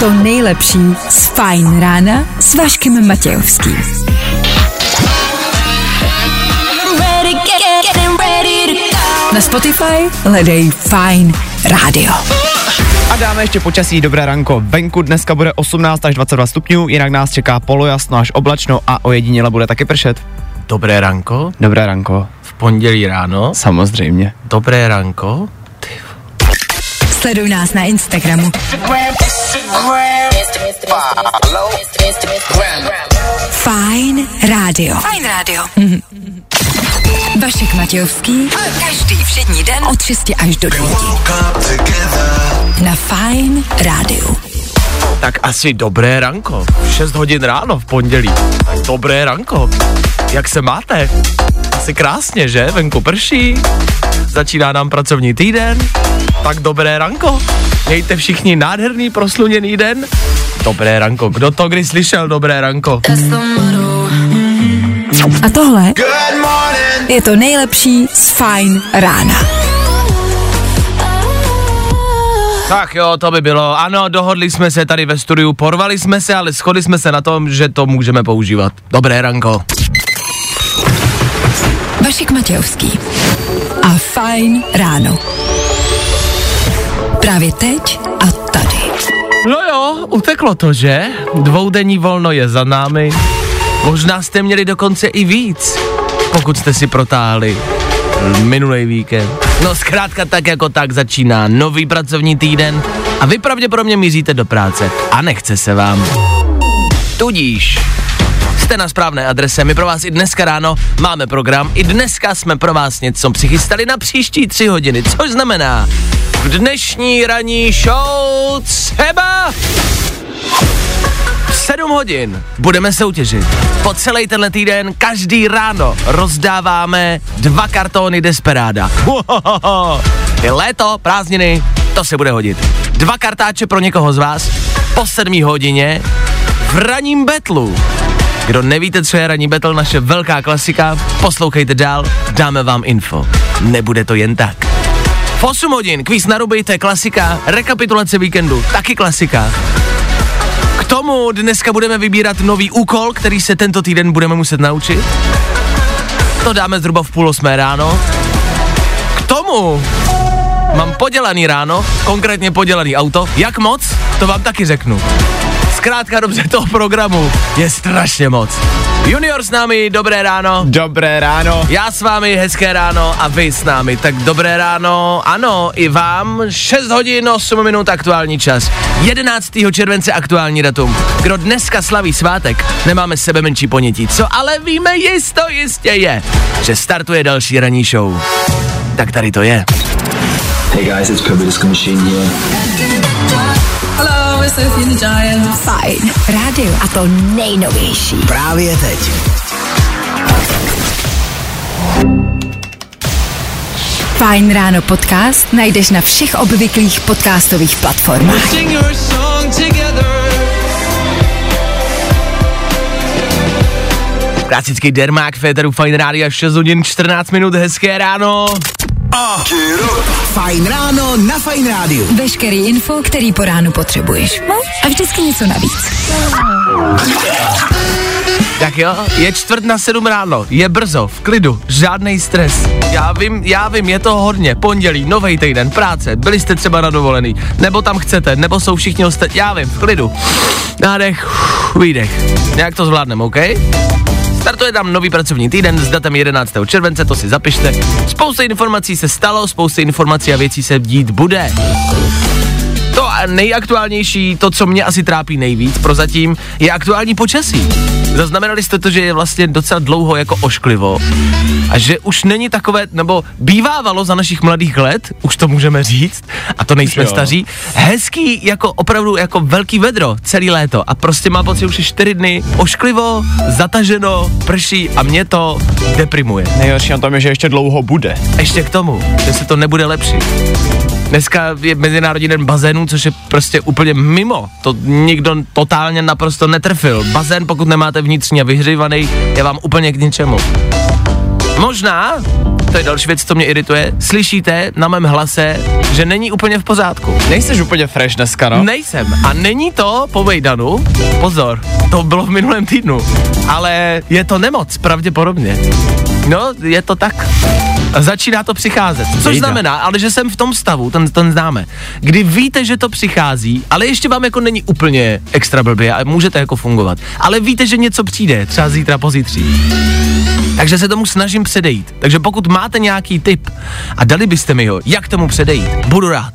to nejlepší z Fajn rána s Vaškem Matějovským. Ready, get, getting ready to go. Na Spotify hledej Fajn rádio. A dáme ještě počasí, dobré ranko. Venku dneska bude 18 až 22 stupňů, jinak nás čeká polojasno až oblačno a ojediněle bude taky pršet. Dobré ranko, Dobré ranko. Pondělí ráno, Samozřejmě. dobré ranko. Sleduj nás na Instagramu. Fajn rádio. Fajn rádio. Vašek Matějovský. Každý všední den od 6 až do 9. Na Fajn rádiu. Tak asi dobré ranko. 6 hodin ráno v pondělí. Tak dobré ranko. Jak se máte? Asi krásně, že? Venku prší. Začíná nám pracovní týden. Tak dobré ranko. Mějte všichni nádherný prosluněný den. Dobré ranko. Kdo to kdy slyšel? Dobré ranko. A tohle je to nejlepší z Fajn rána. Tak jo, to by bylo. Ano, dohodli jsme se tady ve studiu, porvali jsme se, ale shodli jsme se na tom, že to můžeme používat. Dobré ranko. Vašek Matějovský a Fajn ráno. Právě teď a tady. No jo, uteklo to, že? Dvoudenní volno je za námi. Možná jste měli dokonce i víc, pokud jste si protáhli minulý víkend. No zkrátka tak jako tak začíná nový pracovní týden a vy pravděpodobně míříte do práce a nechce se vám. Tudíž jste na správné adrese, my pro vás i dneska ráno máme program, i dneska jsme pro vás něco přichystali na příští tři hodiny, což znamená v dnešní ranní show třeba v 7 hodin budeme soutěžit. Po celý tenhle týden každý ráno rozdáváme dva kartony Desperáda. Je léto, prázdniny, to se bude hodit. Dva kartáče pro někoho z vás po 7 hodině v raním betlu. Kdo nevíte, co je ranní battle, naše velká klasika, poslouchejte dál, dáme vám info. Nebude to jen tak. V 8 hodin kvíz na ruby, to je klasika, rekapitulace víkendu, taky klasika. K tomu dneska budeme vybírat nový úkol, který se tento týden budeme muset naučit. To dáme zhruba v půl osmé ráno. K tomu mám podělaný ráno, konkrétně podělaný auto. Jak moc, to vám taky řeknu. Zkrátka dobře toho programu je strašně moc. Junior s námi, dobré ráno. Dobré ráno. Já s vámi, hezké ráno a vy s námi, tak dobré ráno, ano, i vám, 6 hodin 8 minut aktuální čas, 11. července aktuální datum. Kdo dneska slaví svátek, nemáme sebe menší ponětí, co ale víme jisto jistě je, že startuje další ranní show. Tak tady to je. Hey guys, it's Purple Disco Machine here. Fajn rádio a to nejnovější. Právě teď. Fajn ráno podcast najdeš na všech obvyklých podcastových platformách. Klasický dermák Féteru Fine Rádia 6 hodin 14 minut, hezké ráno. Fajn ráno na Fajn rádiu. Veškerý info, který po ránu potřebuješ. No a vždycky něco navíc. Tak jo, je čtvrt na sedm ráno, je brzo, v klidu, žádný stres. Já vím, já vím, je to hodně, pondělí, nový týden, práce, byli jste třeba na dovolený, nebo tam chcete, nebo jsou všichni ostatní, já vím, v klidu. Nádech, výdech. Nějak to zvládneme, OK? Startuje tam nový pracovní týden s datem 11. července, to si zapište. Spousta informací se stalo, spousta informací a věcí se dít bude. To a nejaktuálnější, to, co mě asi trápí nejvíc prozatím, je aktuální počasí. Zaznamenali jste to, že je vlastně docela dlouho jako ošklivo a že už není takové, nebo bývávalo za našich mladých let, už to můžeme říct, a to nejsme Jo. staří, hezký jako opravdu jako velký vedro celý léto a prostě má pocit, už je čtyři dny ošklivo, zataženo, prší a mě to deprimuje. Nejhorší na tom je, že ještě dlouho bude. Ještě k tomu, že se to nebude lepší. Dneska je Mezinárodní den bazénů, což je prostě úplně mimo. To nikdo totálně naprosto netrfil. Bazén, pokud nemáte vnitřně vyhřívaný, je vám úplně k ničemu. Možná to je další věc, co mě irituje, slyšíte na mém hlase, že není úplně v pořádku. Nejseš úplně fresh dneska, no? Nejsem. A není to po Vejdanu, pozor, to bylo v minulém týdnu, ale je to nemoc, pravděpodobně. No, je to tak. Začíná to přicházet. Což Jejda. znamená, ale že jsem v tom stavu, ten, ten známe, kdy víte, že to přichází, ale ještě vám jako není úplně extra blbě a můžete jako fungovat. Ale víte, že něco přijde, třeba zítra, pozítří. Takže se tomu snažím předejít. Takže pokud máte nějaký tip a dali byste mi ho, jak tomu předejít, budu rád.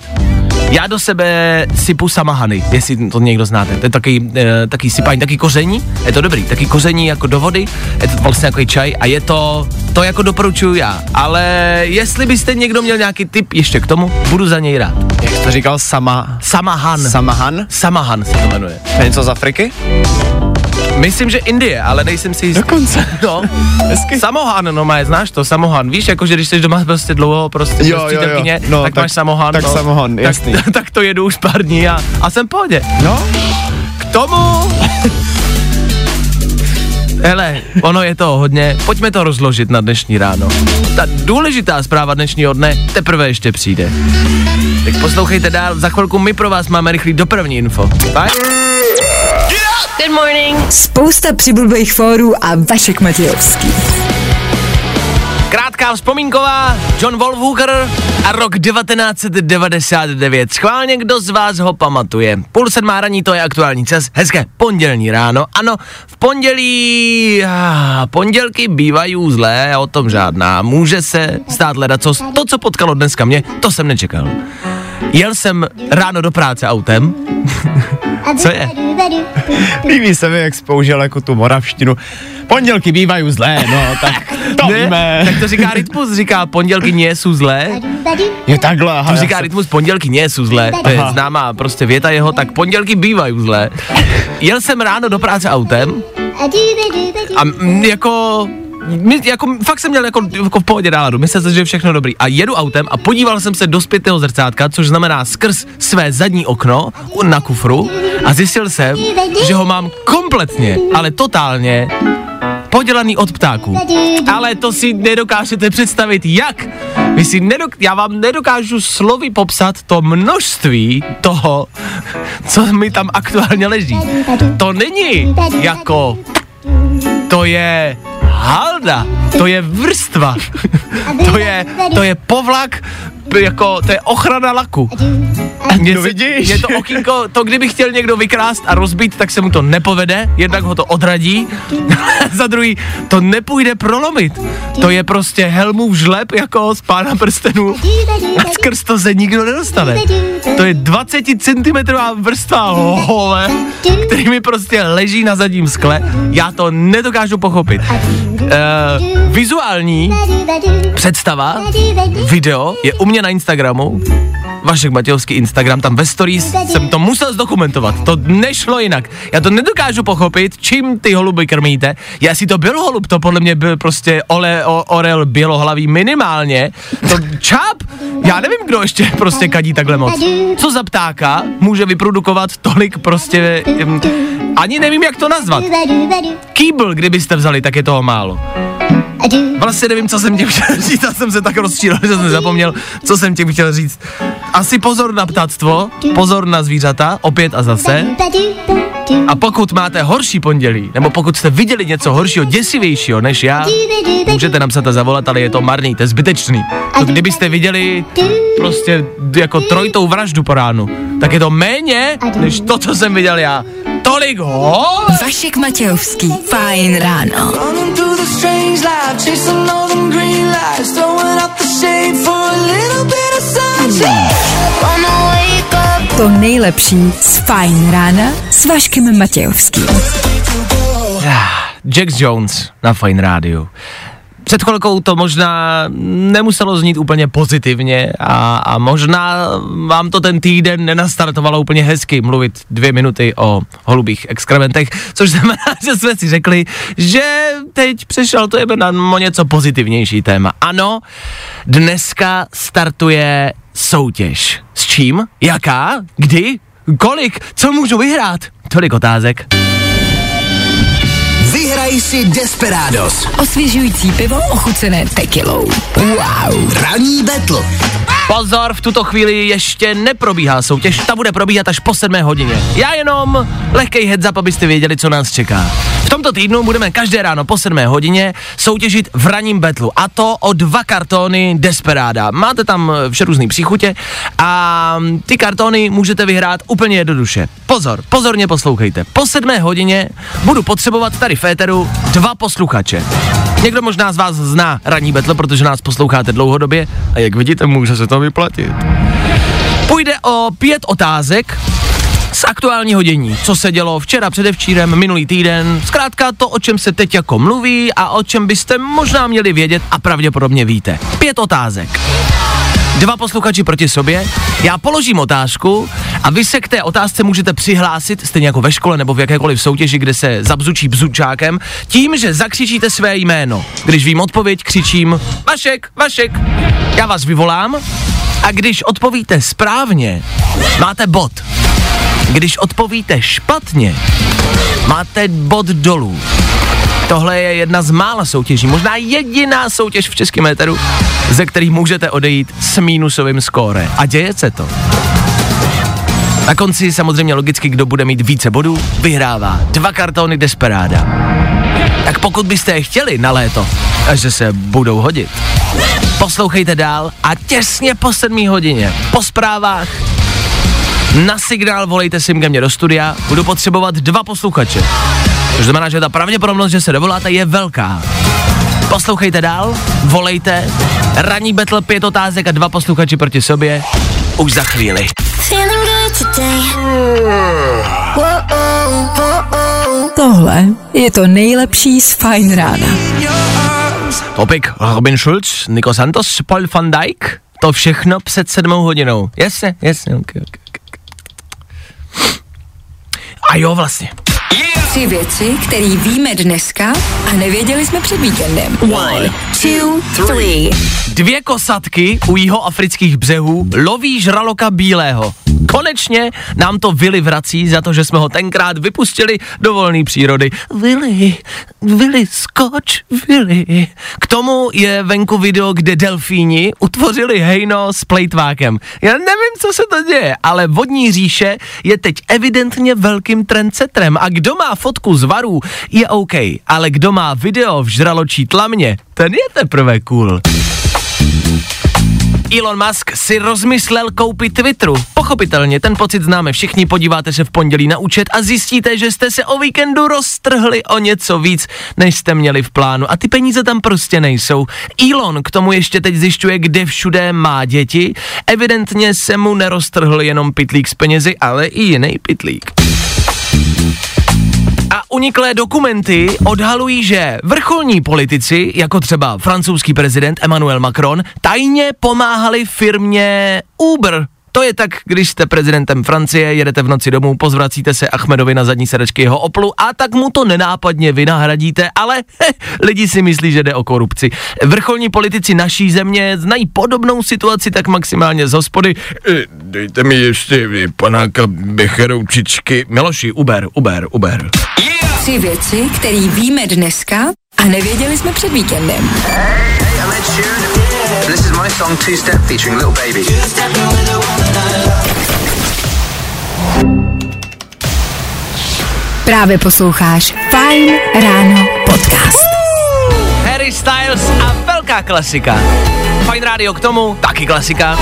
Já do sebe sypu samahany, jestli to někdo znáte. To je taky, e, taky sypání, taky koření, je to dobrý, taky koření jako do vody, je to vlastně jako čaj a je to, to jako doporučuju já. Ale jestli byste někdo měl nějaký tip ještě k tomu, budu za něj rád. Jak jsi to říkal, sama... Samahan. Samahan? Samahan se to jmenuje. Něco z Afriky? Myslím, že Indie, ale nejsem si jistý. Dokonce. No, Hezky. samohan, no má, znáš to, samohan, víš, jako že když jsi doma prostě dlouho, prostě Jo, bez jo, jo. přítelkyně, No, tak, tak- máš samohan. tak no. samohan, jasný. Tak, tak, to jedu už pár dní a, a jsem v pohodě. No, K tomu... Hele, ono je to hodně, pojďme to rozložit na dnešní ráno. Ta důležitá zpráva dnešního dne teprve ještě přijde. Tak poslouchejte dál, za chvilku my pro vás máme rychlý dopravní info. Tak? Good morning. Spousta přibulbých fórů a Vašek Matějovský. Krátká vzpomínková, John Wolfhooker a rok 1999. Schválně, kdo z vás ho pamatuje. Půl sedmá raní, to je aktuální čas, hezké pondělní ráno. Ano, v pondělí, ah, pondělky bývají zlé, o tom žádná. Může se stát leda, co to, co potkalo dneska mě, to jsem nečekal. Jel jsem ráno do práce autem. Co je? líbí se mi, jak jsi použil jako tu moravštinu. Pondělky bývají zlé, no, tak to víme. tak to říká Rytmus, říká pondělky nie jsou zlé. Je takhle, aha, To říká rytmus pondělky nie jsou zlé, to je známá prostě věta jeho, tak pondělky bývají zlé. Jel jsem ráno do práce autem a m, jako my, jako, fakt jsem měl jako, jako v pohodě náladu, myslel jsem, že je všechno dobrý. A jedu autem a podíval jsem se do zpětného zrcátka, což znamená skrz své zadní okno na kufru a zjistil jsem, že ho mám kompletně, ale totálně podělaný od ptáků. Ale to si nedokážete představit, jak. Vy si nedok- já vám nedokážu slovy popsat to množství toho, co mi tam aktuálně leží. To není jako, to je halda, to je vrstva, to je, to je povlak, jako, to je ochrana laku. Mně No vidíš. Je to okýnko, to kdyby chtěl někdo vykrást a rozbít, tak se mu to nepovede, jednak ho to odradí, za druhý to nepůjde prolomit. To je prostě Helmův žleb jako z pána prstenů a skrz to se nikdo nedostane. To je 20 cm vrstva hole, který mi prostě leží na zadním skle. Já to nedokážu pochopit. Uh, vizuální představa, video je u mě na Instagramu, Vašek Matějovský Instagram, tam ve stories jsem to musel zdokumentovat, to nešlo jinak. Já to nedokážu pochopit, čím ty holuby krmíte. Já si to byl holub, to podle mě byl prostě ole, o, orel bělohlavý minimálně. To čáp, já nevím, kdo ještě prostě kadí takhle moc. Co za ptáka může vyprodukovat tolik prostě, jem, ani nevím, jak to nazvat. Kýbl, kdybyste vzali, tak je toho málo. Vlastně nevím, co jsem tím chtěl říct, já jsem se tak rozčílil, že jsem zapomněl, co jsem tím chtěl říct. Asi pozor na ptactvo, pozor na zvířata, opět a zase. A pokud máte horší pondělí, nebo pokud jste viděli něco horšího, děsivějšího než já, můžete napsat a zavolat, ale je to marný, to je zbytečný. To kdybyste viděli prostě jako trojitou vraždu po ránu, tak je to méně, než to, co jsem viděl já. Tolik ho! Vašek Matějovský. Fajn ráno. To nejlepší z Fajn rána s Vaškem Matějovským. Jax Jones na Fine Radio. Před chvilkou to možná nemuselo znít úplně pozitivně a, a možná vám to ten týden nenastartovalo úplně hezky mluvit dvě minuty o holubých exkrementech, což znamená, že jsme si řekli, že teď přešel to je na něco pozitivnější téma. Ano, dneska startuje soutěž. S čím? Jaká? Kdy? Kolik? Co můžu vyhrát? Tolik otázek. Vyhraj Zahraj si Desperados. Osvěžující pivo ochucené tekilou. Wow. Ranní betl. Pozor, v tuto chvíli ještě neprobíhá soutěž, ta bude probíhat až po 7 hodině. Já jenom lehkej heads up, abyste věděli, co nás čeká. V tomto týdnu budeme každé ráno po 7 hodině soutěžit v raním betlu a to o dva kartony Desperada. Máte tam vše různý příchutě a ty kartony můžete vyhrát úplně jednoduše. Pozor, pozorně poslouchejte. Po 7 hodině budu potřebovat tady v éteru dva posluchače. Někdo možná z vás zná ranní betl, protože nás posloucháte dlouhodobě a jak vidíte, může se to vyplatit. Půjde o pět otázek z aktuálního dění. Co se dělo včera, předevčírem, minulý týden. Zkrátka to, o čem se teď jako mluví a o čem byste možná měli vědět a pravděpodobně víte. Pět otázek. Dva posluchači proti sobě, já položím otázku a vy se k té otázce můžete přihlásit, stejně jako ve škole nebo v jakékoliv soutěži, kde se zabzučí bzučákem, tím, že zakřičíte své jméno. Když vím odpověď, křičím Vašek, Vašek. Já vás vyvolám a když odpovíte správně, máte bod. Když odpovíte špatně, máte bod dolů. Tohle je jedna z mála soutěží, možná jediná soutěž v českém éteru, ze kterých můžete odejít s mínusovým skóre. A děje se to. Na konci samozřejmě logicky, kdo bude mít více bodů, vyhrává dva kartony Desperada. Tak pokud byste je chtěli na léto, že se budou hodit, poslouchejte dál a těsně po sedmí hodině, po zprávách, na signál volejte si mně do studia, budu potřebovat dva posluchače. To znamená, že ta pravděpodobnost, že se dovoláte, je velká. Poslouchejte dál, volejte, ranní betl, pět otázek a dva posluchači proti sobě, už za chvíli. Tohle je to nejlepší z Fine Rána. Topik Robin Schulz, Nico Santos, Paul van Dijk, to všechno před sedmou hodinou. Jasně, jasně, ok, ok. ok. A jo, vlastně. Tři věci, které víme dneska a nevěděli jsme před víkendem. One, two, three. Dvě kosatky u jihoafrických břehů loví žraloka bílého. Konečně nám to Vili vrací za to, že jsme ho tenkrát vypustili do volné přírody. Vili, Vili, skoč, Vili. K tomu je venku video, kde delfíni utvořili hejno s plejtvákem. Já nevím, co se to děje, ale vodní říše je teď evidentně velkým trendsetrem a kdo má fotku z varů, je OK, ale kdo má video v žraločí tlamě, ten je teprve cool. Elon Musk si rozmyslel koupit Twitteru. Pochopitelně, ten pocit známe všichni, podíváte se v pondělí na účet a zjistíte, že jste se o víkendu roztrhli o něco víc, než jste měli v plánu a ty peníze tam prostě nejsou. Elon k tomu ještě teď zjišťuje, kde všude má děti. Evidentně se mu neroztrhl jenom pitlík s penězi, ale i jiný pitlík. A uniklé dokumenty odhalují, že vrcholní politici, jako třeba francouzský prezident Emmanuel Macron, tajně pomáhali firmě Uber. To je tak, když jste prezidentem Francie, jedete v noci domů, pozvracíte se Achmedovi na zadní sedačky jeho Oplu a tak mu to nenápadně vynahradíte, ale he, lidi si myslí, že jde o korupci. Vrcholní politici naší země znají podobnou situaci tak maximálně z hospody. E, dejte mi ještě panáka becheroučičky. Miloši, Uber, Uber, Uber. Tři věci, které víme dneska a nevěděli jsme před víkendem. This is my song Two Step featuring Little Baby. Právě posloucháš Fine Ráno podcast. Harry Styles a velká klasika. Fine Radio k tomu, taky klasika.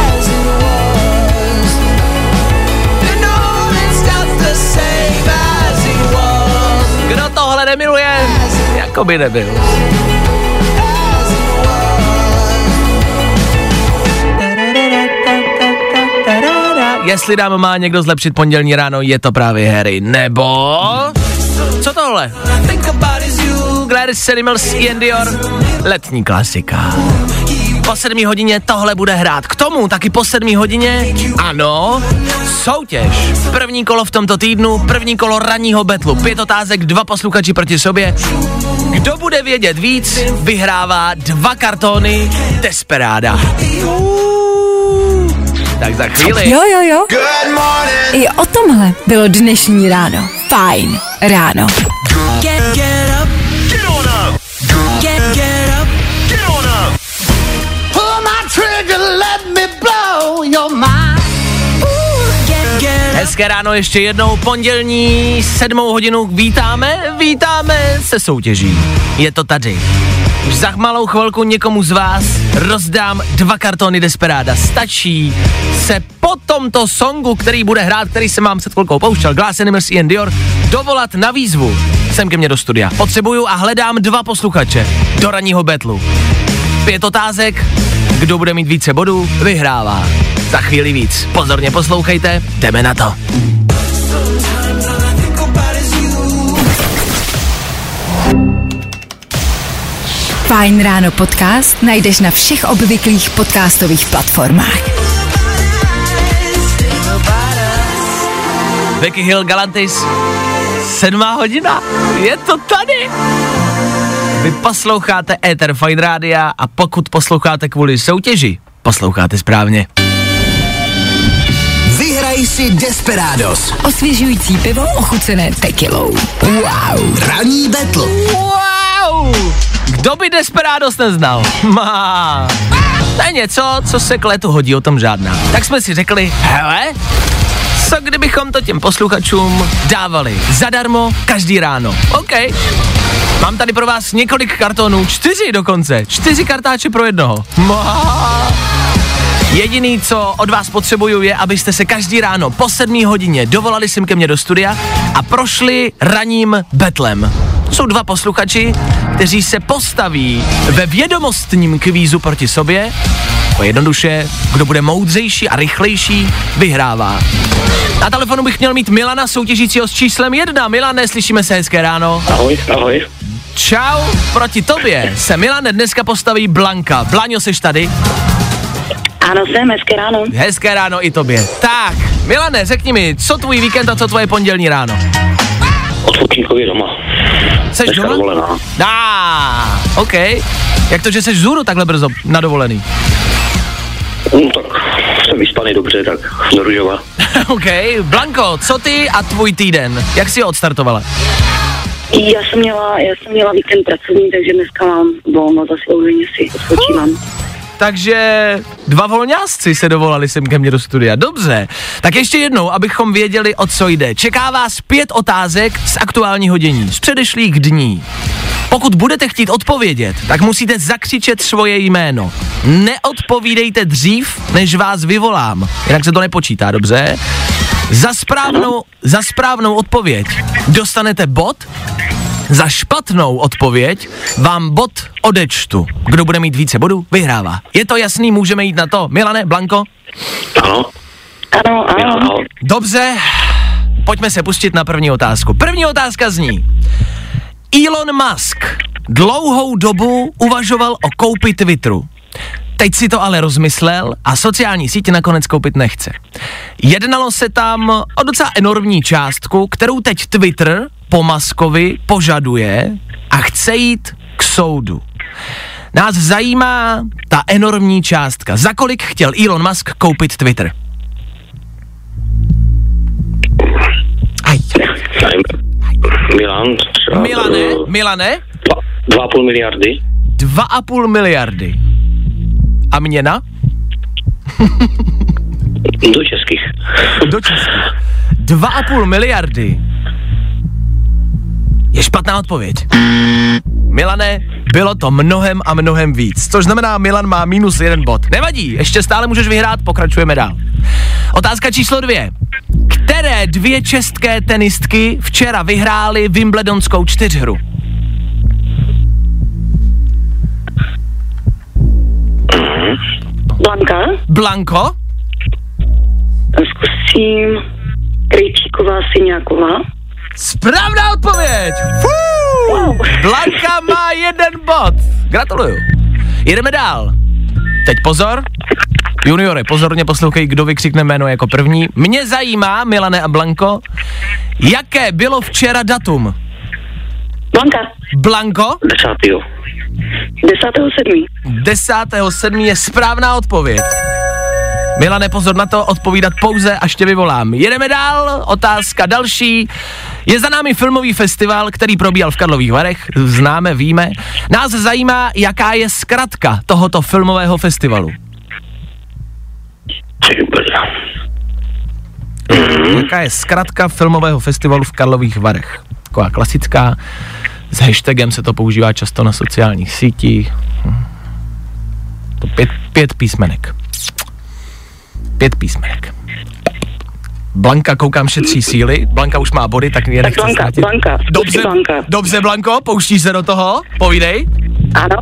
Kdo tohle nemiluje, jako by nebyl. Jestli nám má někdo zlepšit pondělní ráno, je to právě Harry. Nebo... Co tohle? Gladys Animals, Ian Dior. Letní klasika. Po sedmí hodině tohle bude hrát. K tomu taky po sedmí hodině, ano, soutěž. První kolo v tomto týdnu, první kolo ranního betlu. Pět otázek, dva posluchači proti sobě. Kdo bude vědět víc, vyhrává dva kartony Desperada tak za chvíli. Jo, jo, jo. Good morning. I o tomhle bylo dnešní ráno. Fajn ráno. Get, get up. Get on up. Get, get up. Hezké ráno ještě jednou, pondělní sedmou hodinu vítáme, vítáme se soutěží. Je to tady. Už za malou chvilku někomu z vás rozdám dva kartony Desperada. Stačí se po tomto songu, který bude hrát, který jsem vám před chvilkou pouštěl, Glass Animals Ian Dior, dovolat na výzvu sem ke mně do studia. Potřebuju a hledám dva posluchače do ranního betlu. Pět otázek, kdo bude mít více bodů, vyhrává. Za chvíli víc. Pozorně poslouchejte, jdeme na to. Fajn ráno podcast najdeš na všech obvyklých podcastových platformách. Becky Hill Galantis, sedmá hodina, je to tady. Vy posloucháte Ether Fine Rádia a pokud posloucháte kvůli soutěži, posloucháte správně. Vyhraj si Desperados. Osvěžující pivo ochucené tekilou. Wow. Ranní betl. Wow! Kdo by Desperados neznal? Má. To je něco, co se k letu hodí, o tom žádná. Tak jsme si řekli, hele, co kdybychom to těm posluchačům dávali zadarmo každý ráno. OK. Mám tady pro vás několik kartonů, čtyři dokonce, čtyři kartáče pro jednoho. Jediný, co od vás potřebuju, je, abyste se každý ráno po sedmí hodině dovolali sem ke mně do studia a prošli raním betlem. Jsou dva posluchači, kteří se postaví ve vědomostním kvízu proti sobě. To jednoduše, kdo bude moudřejší a rychlejší, vyhrává. Na telefonu bych měl mít Milana soutěžícího s číslem jedna. Milane, slyšíme se hezké ráno. Ahoj, ahoj. Čau, proti tobě se Milane dneska postaví Blanka. Bláňo, seš tady? Ano, jsem, hezké ráno. Hezké ráno i tobě. Tak, Milane, řekni mi, co tvůj víkend a co tvoje pondělní ráno? Odpočinkově doma. Seš Dneska doma? dovolená. Dá, OK. Jak to, že seš zůru takhle brzo na dovolený? No tak jsem vyspaný dobře, tak do Ružova. OK. Blanko, co ty a tvůj týden? Jak jsi ho odstartovala? Já jsem měla, já jsem měla víkend pracovní, takže dneska mám volno, zaslouženě si odpočívám. Takže dva volňásci se dovolali sem ke mně do studia. Dobře. Tak ještě jednou, abychom věděli, o co jde. Čeká vás pět otázek z aktuální hodění, z předešlých dní. Pokud budete chtít odpovědět, tak musíte zakřičet svoje jméno. Neodpovídejte dřív, než vás vyvolám. Jinak se to nepočítá, dobře? Za správnou, za správnou odpověď dostanete bod, za špatnou odpověď vám bod odečtu. Kdo bude mít více bodů, vyhrává. Je to jasný, můžeme jít na to. Milane, Blanko? Ano, Ano, ano. Dobře, pojďme se pustit na první otázku. První otázka zní. Elon Musk dlouhou dobu uvažoval o koupi Twitteru. Teď si to ale rozmyslel a sociální sítě nakonec koupit nechce. Jednalo se tam o docela enormní částku, kterou teď Twitter po Muskovi požaduje a chce jít k soudu. Nás zajímá ta enormní částka. Za kolik chtěl Elon Musk koupit Twitter? Aj. Milan, třeba... Milane, eh, Milane, Dva, dva a půl miliardy. 2,5 miliardy. A měna? Do českých. Do Česka. 2,5 miliardy. Je špatná odpověď. Milane, bylo to mnohem a mnohem víc. Což znamená, Milan má minus jeden bod. Nevadí, ještě stále můžeš vyhrát, pokračujeme dál. Otázka číslo dvě. Které dvě české tenistky včera vyhrály Wimbledonskou čtyřhru? Blanka, Blanko? zkusím Krejčíková, Syňáková. Správná odpověď! Fú! Blanka má jeden bod. Gratuluju. Jedeme dál. Teď pozor. Juniore, pozorně poslouchej, kdo vykřikne jméno jako první. Mě zajímá, Milane a Blanko, jaké bylo včera datum? Blanka, Blanko? Desátýho. 10.7. 10.7. je správná odpověď. Milane, pozor na to, odpovídat pouze, až tě vyvolám. Jedeme dál, otázka další. Je za námi filmový festival, který probíhal v Karlových Varech, známe, víme. Nás zajímá, jaká je zkratka tohoto filmového festivalu. Mhm. Jaká je zkratka filmového festivalu v Karlových Varech? Taková klasická, s hashtagem se to používá často na sociálních sítích. Hm. To pět, pět písmenek. Pět písmenek. Blanka, koukám, šetří síly. Blanka už má body, tak je Tak nechce Blanka, ztratit. Blanka, Dobře, Blanka. dobře, Blanko, pouštíš se do toho? Povídej. Ano.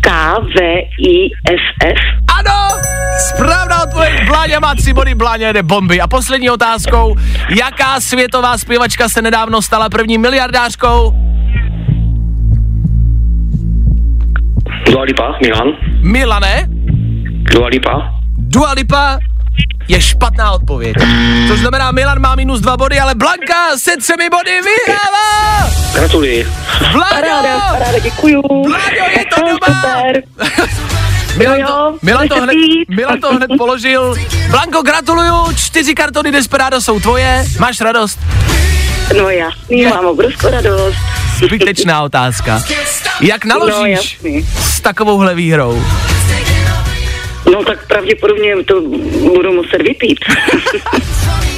K-V-I-S-S. Ano! Správná odpověď, Bláňa má tři body, Bláňa jede bomby. A poslední otázkou, jaká světová zpěvačka se nedávno stala první miliardářkou? Dua Lipa, Milan. Milane? Dua Lipa. Dua Lipa je špatná odpověď. To znamená, Milan má minus dva body, ale Blanka se třemi body vyhrává! Gratuluji. Paráda, Vláďo! paráda, děkuju. Vláďo, je to doma! Super. Milan to, Milan to, hned. Milan to hned položil. Blanko, gratuluju, čtyři kartony Desperado jsou tvoje, máš radost? No jasný, mám obrovskou radost. Zbytečná otázka. Jak No naložíš jasný. s takovouhle výhrou? No tak pravděpodobně to budu muset vypít.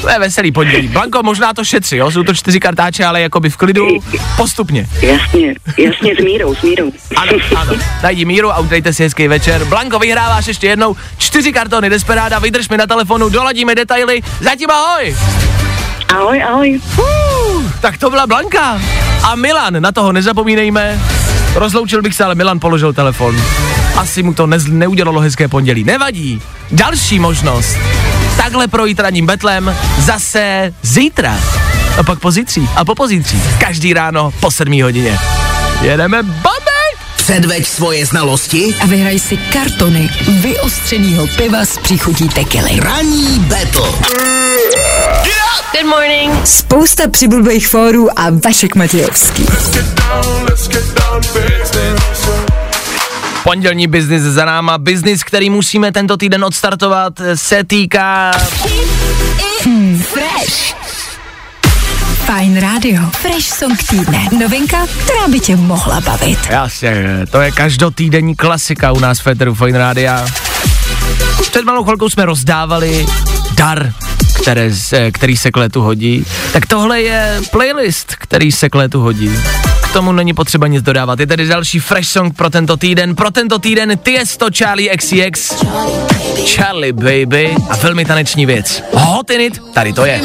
To je veselý pondělí. Blanko, možná to šetří, jo? Jsou to čtyři kartáče, ale jakoby v klidu, postupně. jasně, jasně, s mírou, s mírou. Ano, ano. Najdi míru a udejte si hezký večer. Blanko, vyhráváš ještě jednou čtyři kartony Desperáda, vydrž mi na telefonu, doladíme detaily. Zatím ahoj! Ahoj, ahoj. Tak to byla Blanka. A Milan, na toho nezapomínejme. Rozloučil bych se, ale Milan položil telefon. Asi mu to nez, neudělalo hezké pondělí. Nevadí. Další možnost. Takhle projít ranním betlem zase zítra. A pak pozítří a po pozítří. Každý ráno po 7 hodině. Jedeme bomby! Předveď svoje znalosti. A vyhraj si kartony vyostřenýho piva s příchutí tekily. Ranní battle. Good morning. Spousta přibulbých fórů a Vašek Matějovský. Pondělní biznis za náma. Biznis, který musíme tento týden odstartovat, se týká... Fresh. Fajn rádio. Fresh song týdne. Novinka, která by tě mohla bavit. Jasně, to je každotýdenní klasika u nás v Féteru Fine Rádia. Před malou chvilkou jsme rozdávali dar, které se, který se k létu hodí. Tak tohle je playlist, který se k létu hodí. Tomu není potřeba nic dodávat. Je tady další fresh song pro tento týden. Pro tento týden Tiesto, Charlie XCX, Charlie Baby a velmi taneční věc. Hot in it, tady to je.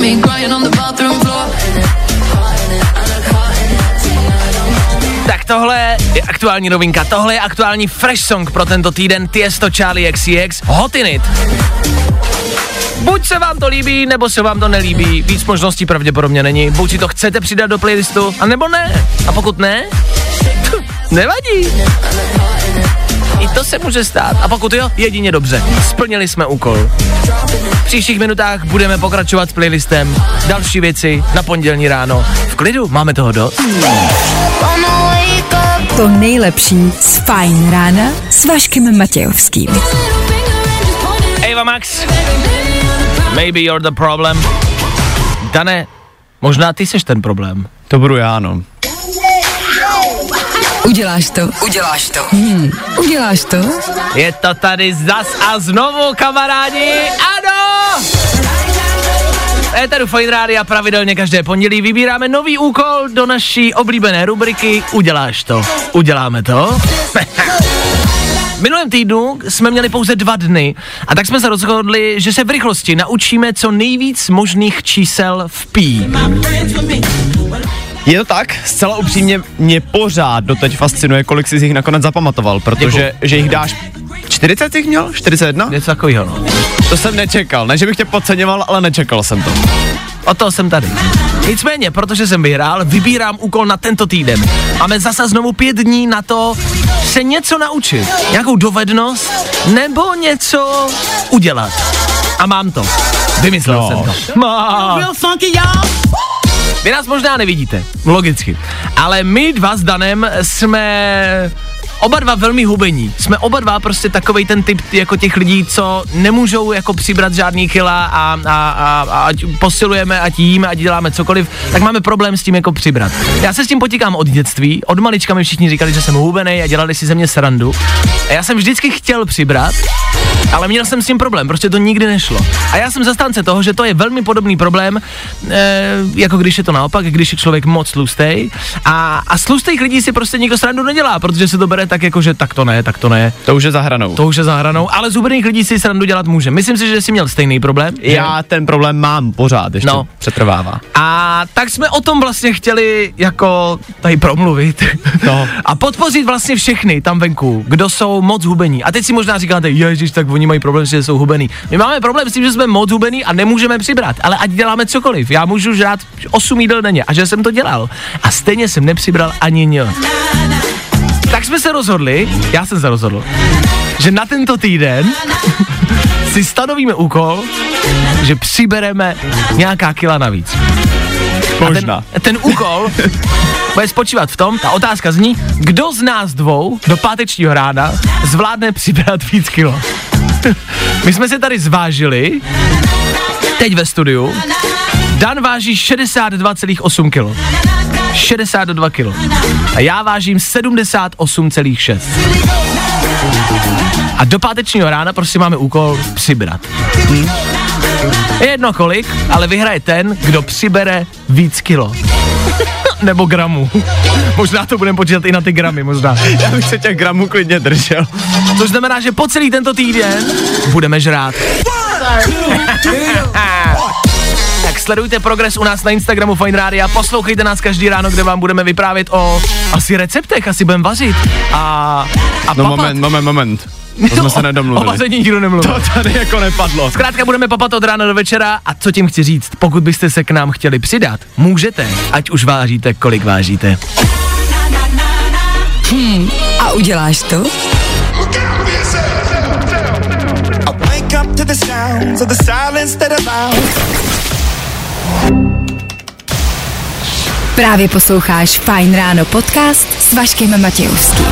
Tak tohle je aktuální novinka, tohle je aktuální fresh song pro tento týden Tiesto Charlie XCX Hot in it. Buď se vám to líbí, nebo se vám to nelíbí. Víc možností pravděpodobně není. Buď si to chcete přidat do playlistu, a nebo ne. A pokud ne, nevadí. I to se může stát. A pokud jo, jedině dobře. Splnili jsme úkol. V příštích minutách budeme pokračovat s playlistem. Další věci na pondělní ráno. V klidu, máme toho dost. To nejlepší z Fajn rána s Vaškem Matějovským. Eva Max, maybe you're the problem. Dane, možná ty seš ten problém. To budu já, no. Uděláš to. Uděláš to. Hmm. Uděláš to? Je to tady zas a znovu, kamarádi, ano! Éteru Fine Rádia pravidelně každé pondělí vybíráme nový úkol do naší oblíbené rubriky Uděláš to. Uděláme to? V minulém týdnu jsme měli pouze dva dny a tak jsme se rozhodli, že se v rychlosti naučíme co nejvíc možných čísel v pí. Je to tak? Zcela upřímně mě pořád doteď fascinuje, kolik jsi jich nakonec zapamatoval, protože že jich dáš 40 jich měl? 41? Něco takového, no. To jsem nečekal, ne že bych tě podceňoval, ale nečekal jsem to. O toho jsem tady. Nicméně, protože jsem vyhrál, vybírám úkol na tento týden. Máme zase znovu pět dní na to se něco naučit. Nějakou dovednost nebo něco udělat. A mám to. Vymyslel No. jsem to. Má. Vy nás možná nevidíte, logicky. Ale my dva s Danem jsme oba dva velmi hubení. Jsme oba dva prostě takovej ten typ jako těch lidí, co nemůžou jako přibrat žádný kila a, a, a, a ať posilujeme, ať jíme, ať děláme cokoliv, tak máme problém s tím jako přibrat. Já se s tím potíkám od dětství, od malička mi všichni říkali, že jsem hubený a dělali si ze mě srandu. A já jsem vždycky chtěl přibrat, Ale měl jsem s tím problém, prostě to nikdy nešlo. A já jsem zastánce toho, že to je velmi podobný problém, e, jako když je to naopak, když je člověk moc tlustej. A, a z tlustých lidí si prostě nikdo srandu nedělá, protože se to bere tak jako, že tak to ne, tak to ne. To už je za hranou. To už je za hranou, ale z hubených lidí si srandu dělat může. Myslím si, že jsi měl stejný problém. že? Já ten problém mám pořád, ještě No. přetrvává. A tak jsme o tom vlastně chtěli jako tady promluvit No. a podpořit vlastně všechny tam venku, kdo jsou moc hubení. A teď si možná říkáte, ježiš, tak oni mají problém, že jsou hubení. My máme problém s tím, že jsme moc hubení a nemůžeme přibrat, ale ať děláme cokoliv. Já můžu žrát 8 jídel denně a že jsem to dělal. A stejně jsem nepřibral ani ně. Tak jsme se rozhodli, já jsem se rozhodl, že na tento týden si stanovíme úkol, že přibereme nějaká kila navíc. Možná. A ten, ten úkol bude spočívat v tom, ta otázka zní, kdo z nás dvou do pátečního rána zvládne přibrat víc kilo. My jsme se tady zvážili, teď ve studiu, Dan váží 62,8 kg. 62 kg. A já vážím 78,6. A do pátečního rána prostě máme úkol přibrat. Hm? Je jedno kolik, ale vyhraje ten, kdo přibere víc kilo. Nebo gramů. Možná to budeme počítat i na ty gramy, možná. Já bych se těch gramů klidně držel. Což znamená, že po celý tento týden budeme žrát. tak sledujte progres u nás na Instagramu Fine Radio, poslouchejte nás každý ráno, kde vám budeme vyprávět o asi receptech, asi budeme vařit. A, a No papat. moment, moment, moment. To jsme se O nedomluvili. vaření nikdo nemluvil. To tady jako nepadlo. Zkrátka budeme papat od rána do večera a co tím chci říct, pokud byste se k nám chtěli přidat, můžete, ať už vážíte, kolik vážíte. A uděláš to? Právě posloucháš Fine Ráno podcast s Vaškem Matějovským.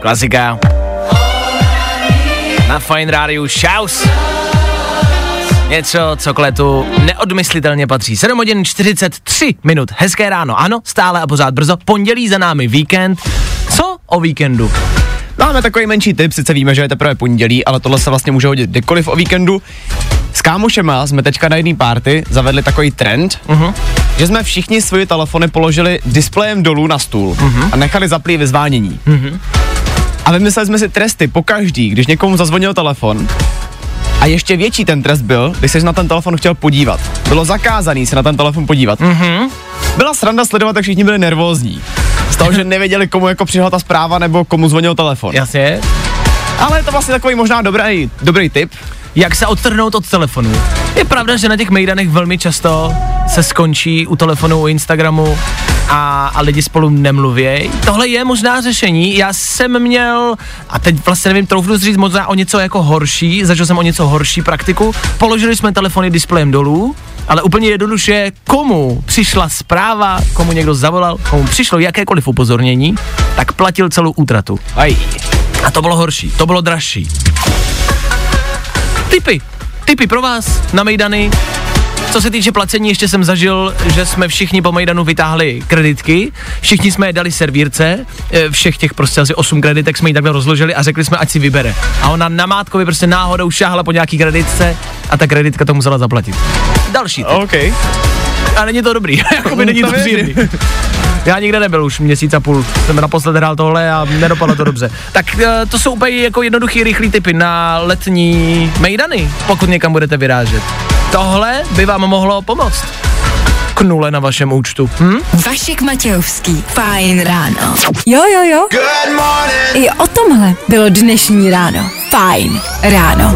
Klasika. Na Fine Radio Shouse. Něco, co k letu neodmyslitelně patří. 7 hodin 43 minut. Hezké ráno. Ano, stále a pořád brzo. Pondělí za námi víkend. Co o víkendu? Máme takový menší tip, sice víme, že je teprve pondělí, ale tohle se vlastně může hodit kdykoliv o víkendu. S kámošema jsme teďka na jedné party zavedli takový trend, uh-huh. že jsme všichni svoje telefony položili displejem dolů na stůl uh-huh. a nechali zaplý vyzvánění. Uh-huh. A vymysleli jsme si tresty po každý, když někomu zazvonil telefon. A ještě větší ten trest byl, když se na ten telefon chtěl podívat. Bylo zakázaný se na ten telefon podívat. Uh-huh. Byla sranda sledovat, jak všichni byli nervózní. Toho, že nevěděli, komu jako přišla ta zpráva nebo komu zvonil telefon. Jasně. Ale je to vlastně takový možná dobrý, dobrý tip. Jak se odtrhnout od telefonu? Je pravda, že na těch mejdanech velmi často se skončí u telefonu, u Instagramu a, a lidi spolu nemluvějí. Tohle je možná řešení. Já jsem měl, a teď vlastně nevím, troufnu říct možná o něco jako horší, zažil jsem o něco horší praktiku. Položili jsme telefony displejem dolů, ale úplně jednoduše, komu přišla zpráva, komu někdo zavolal, komu přišlo jakékoliv upozornění, tak platil celou útratu. Aj. A to bylo horší, to bylo dražší. Tipy. Tipy pro vás na Mejdany. Co se týče placení, ještě jsem zažil, že jsme všichni po Mejdanu vytáhli kreditky, všichni jsme je dali servírce, eh, všech těch prostě asi 8 kreditek jsme jí takhle rozložili a řekli jsme, ať si vybere. A ona na mátkovi prostě náhodou šáhla po nějaký kreditce a ta kreditka to musela zaplatit. Další tip. OK. A není to dobrý, jakoby není to je- příjemný. Já nikde nebyl už měsíc a půl, jsem naposled hrál tohle a nedopadlo to dobře. Tak eh, to jsou úplně jako jednoduchý, rychlý typy na letní mejdany, pokud někam budete vyrážet. Tohle by vám mohlo pomoct. K nule na vašem účtu. Hm? Vašek Matějovský. Fajn ráno. Jo, jo, jo. Good morning. I o tomhle bylo dnešní ráno. Fajn ráno.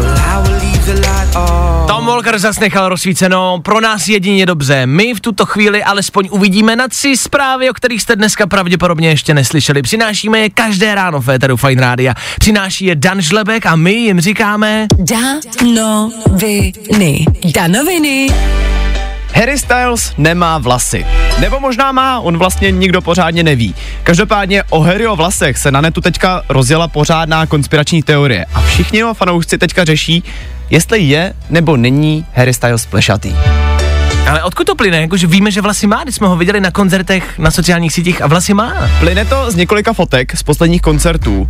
Tom Walker zas nechal rozsvíceno, pro nás jedině dobře. My v tuto chvíli alespoň uvidíme na tři zprávy, o kterých jste dneska pravděpodobně ještě neslyšeli. Přinášíme je každé ráno v Éteru Fine Rádia. Přináší je Dan Žlebek a my jim říkáme... Danoviny. Danoviny. Harry Styles nemá vlasy. Nebo možná má, on vlastně nikdo pořádně neví. Každopádně o Harryho vlasech se na netu teďka rozjela pořádná konspirační teorie a všichni jeho fanoušci teďka řeší, jestli je nebo není Harry Styles plešatý. Ale odkud to plyne? Jakože víme, že vlasy má, když jsme ho viděli na koncertech na sociálních sítích a vlasy má. Plyne to z několika fotek z posledních koncertů,